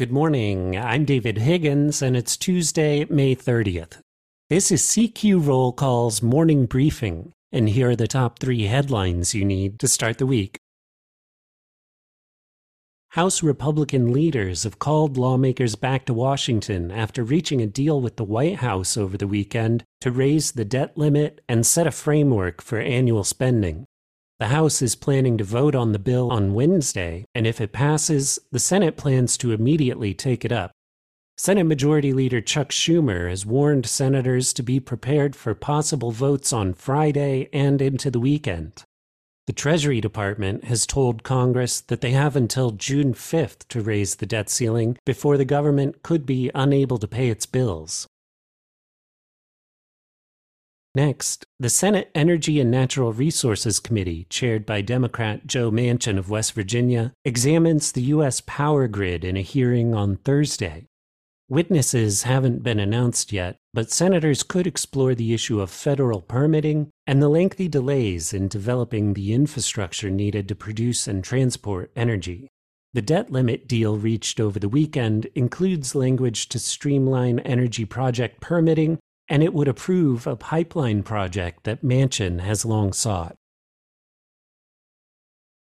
Good morning. I'm David Higgins, and it's Tuesday, May 30th. This is CQ Roll Call's morning briefing, and here are the top three headlines you need to start the week. House Republican leaders have called lawmakers back to Washington after reaching a deal with the White House over the weekend to raise the debt limit and set a framework for annual spending. The House is planning to vote on the bill on Wednesday, and if it passes, the Senate plans to immediately take it up. Senate Majority Leader Chuck Schumer has warned senators to be prepared for possible votes on Friday and into the weekend. The Treasury Department has told Congress that they have until June 5th to raise the debt ceiling before the government could be unable to pay its bills. Next, the Senate Energy and Natural Resources Committee, chaired by Democrat Joe Manchin of West Virginia, examines the U.S. power grid in a hearing on Thursday. Witnesses haven't been announced yet, but senators could explore the issue of federal permitting and the lengthy delays in developing the infrastructure needed to produce and transport energy. The debt limit deal reached over the weekend includes language to streamline energy project permitting and it would approve a pipeline project that Manchin has long sought.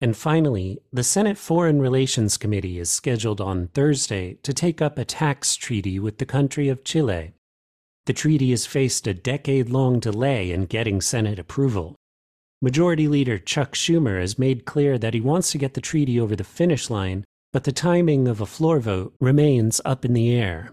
And finally, the Senate Foreign Relations Committee is scheduled on Thursday to take up a tax treaty with the country of Chile. The treaty has faced a decade long delay in getting Senate approval. Majority Leader Chuck Schumer has made clear that he wants to get the treaty over the finish line, but the timing of a floor vote remains up in the air.